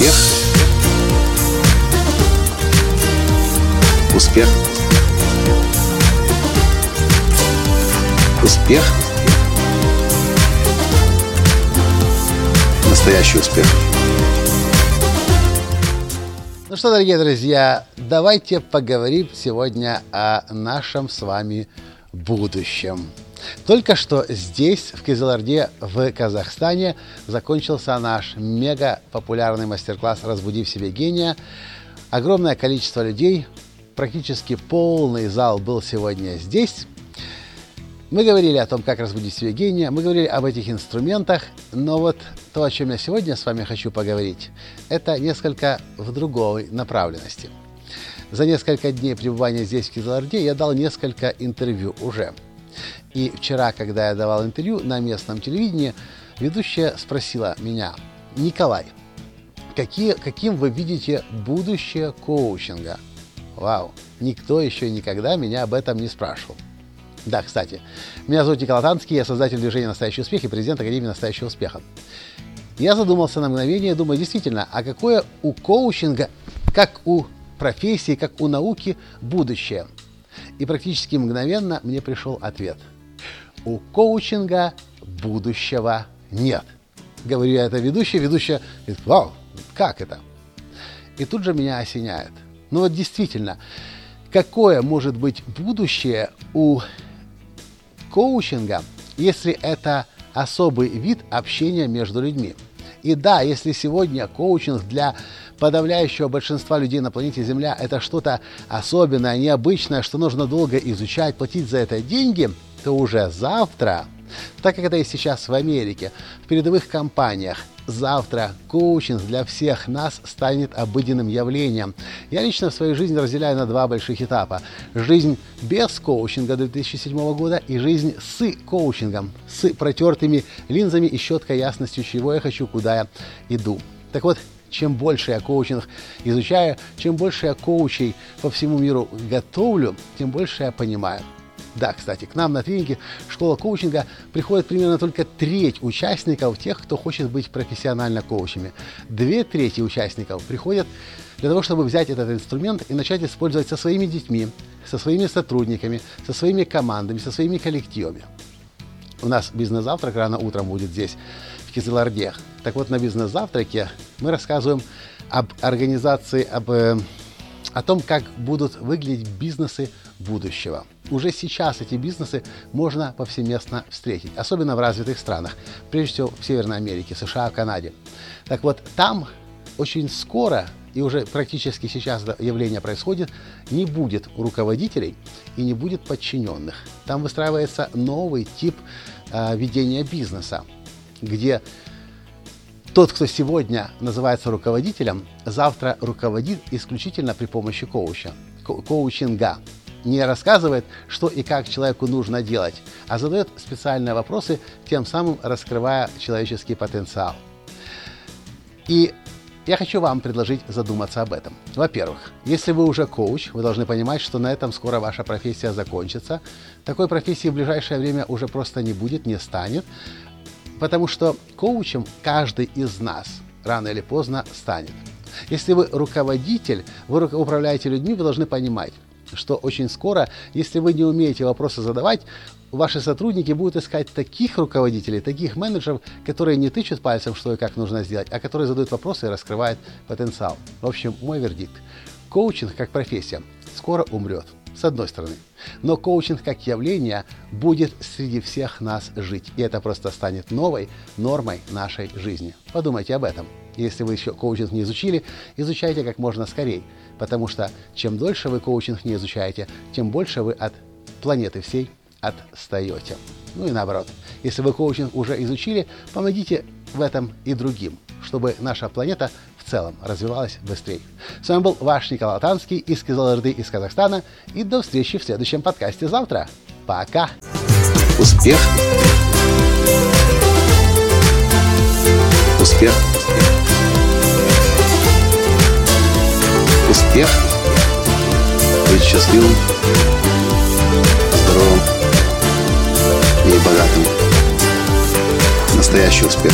Успех. Успех. Успех. Настоящий успех. Ну что, дорогие друзья, давайте поговорим сегодня о нашем с вами будущем. Только что здесь, в Кизыларде, в Казахстане, закончился наш мега популярный мастер-класс «Разбуди в себе гения». Огромное количество людей, практически полный зал был сегодня здесь. Мы говорили о том, как разбудить себе гения, мы говорили об этих инструментах, но вот то, о чем я сегодня с вами хочу поговорить, это несколько в другой направленности. За несколько дней пребывания здесь, в Кизларде, я дал несколько интервью уже – и вчера, когда я давал интервью на местном телевидении, ведущая спросила меня, Николай, какие, каким вы видите будущее коучинга? Вау, никто еще никогда меня об этом не спрашивал. Да, кстати, меня зовут Николай Танский, я создатель движения «Настоящий успех» и президент Академии «Настоящего успеха». Я задумался на мгновение, думаю, действительно, а какое у коучинга, как у профессии, как у науки будущее? И практически мгновенно мне пришел ответ – у коучинга будущего нет. Говорю я это ведущий, ведущая говорит, вау, как это? И тут же меня осеняет. Ну вот действительно, какое может быть будущее у коучинга, если это особый вид общения между людьми? И да, если сегодня коучинг для подавляющего большинства людей на планете Земля это что-то особенное, необычное, что нужно долго изучать, платить за это деньги – то уже завтра, так как это и сейчас в Америке, в передовых компаниях, завтра коучинг для всех нас станет обыденным явлением. Я лично в своей жизни разделяю на два больших этапа. Жизнь без коучинга 2007 года и жизнь с коучингом, с протертыми линзами и четкой ясностью, чего я хочу, куда я иду. Так вот, чем больше я коучинг изучаю, чем больше я коучей по всему миру готовлю, тем больше я понимаю – да, кстати, к нам на тренинге школа коучинга приходит примерно только треть участников, тех, кто хочет быть профессионально коучами. Две трети участников приходят для того, чтобы взять этот инструмент и начать использовать со своими детьми, со своими сотрудниками, со своими командами, со своими коллективами. У нас бизнес-завтрак рано утром будет здесь, в Кизыларде. Так вот, на бизнес-завтраке мы рассказываем об организации, об, э, о том, как будут выглядеть бизнесы будущего. Уже сейчас эти бизнесы можно повсеместно встретить, особенно в развитых странах, прежде всего в Северной Америке, США, Канаде. Так вот, там очень скоро, и уже практически сейчас явление происходит, не будет руководителей и не будет подчиненных. Там выстраивается новый тип э, ведения бизнеса, где тот, кто сегодня называется руководителем, завтра руководит исключительно при помощи коуча, ко коучинга не рассказывает, что и как человеку нужно делать, а задает специальные вопросы, тем самым раскрывая человеческий потенциал. И я хочу вам предложить задуматься об этом. Во-первых, если вы уже коуч, вы должны понимать, что на этом скоро ваша профессия закончится. Такой профессии в ближайшее время уже просто не будет, не станет, потому что коучем каждый из нас рано или поздно станет. Если вы руководитель, вы управляете людьми, вы должны понимать, что очень скоро, если вы не умеете вопросы задавать, ваши сотрудники будут искать таких руководителей, таких менеджеров, которые не тычут пальцем, что и как нужно сделать, а которые задают вопросы и раскрывают потенциал. В общем, мой вердикт. Коучинг как профессия скоро умрет, с одной стороны. Но коучинг как явление будет среди всех нас жить. И это просто станет новой нормой нашей жизни. Подумайте об этом. Если вы еще коучинг не изучили, изучайте как можно скорее, потому что чем дольше вы коучинг не изучаете, тем больше вы от планеты всей отстаете. Ну и наоборот. Если вы коучинг уже изучили, помогите в этом и другим, чтобы наша планета целом развивалась быстрее. С вами был ваш Николай Танский из Кизалырды из Казахстана. И до встречи в следующем подкасте завтра. Пока! Успех! Успех! Успех! Быть счастливым, здоровым и богатым. Настоящий успех!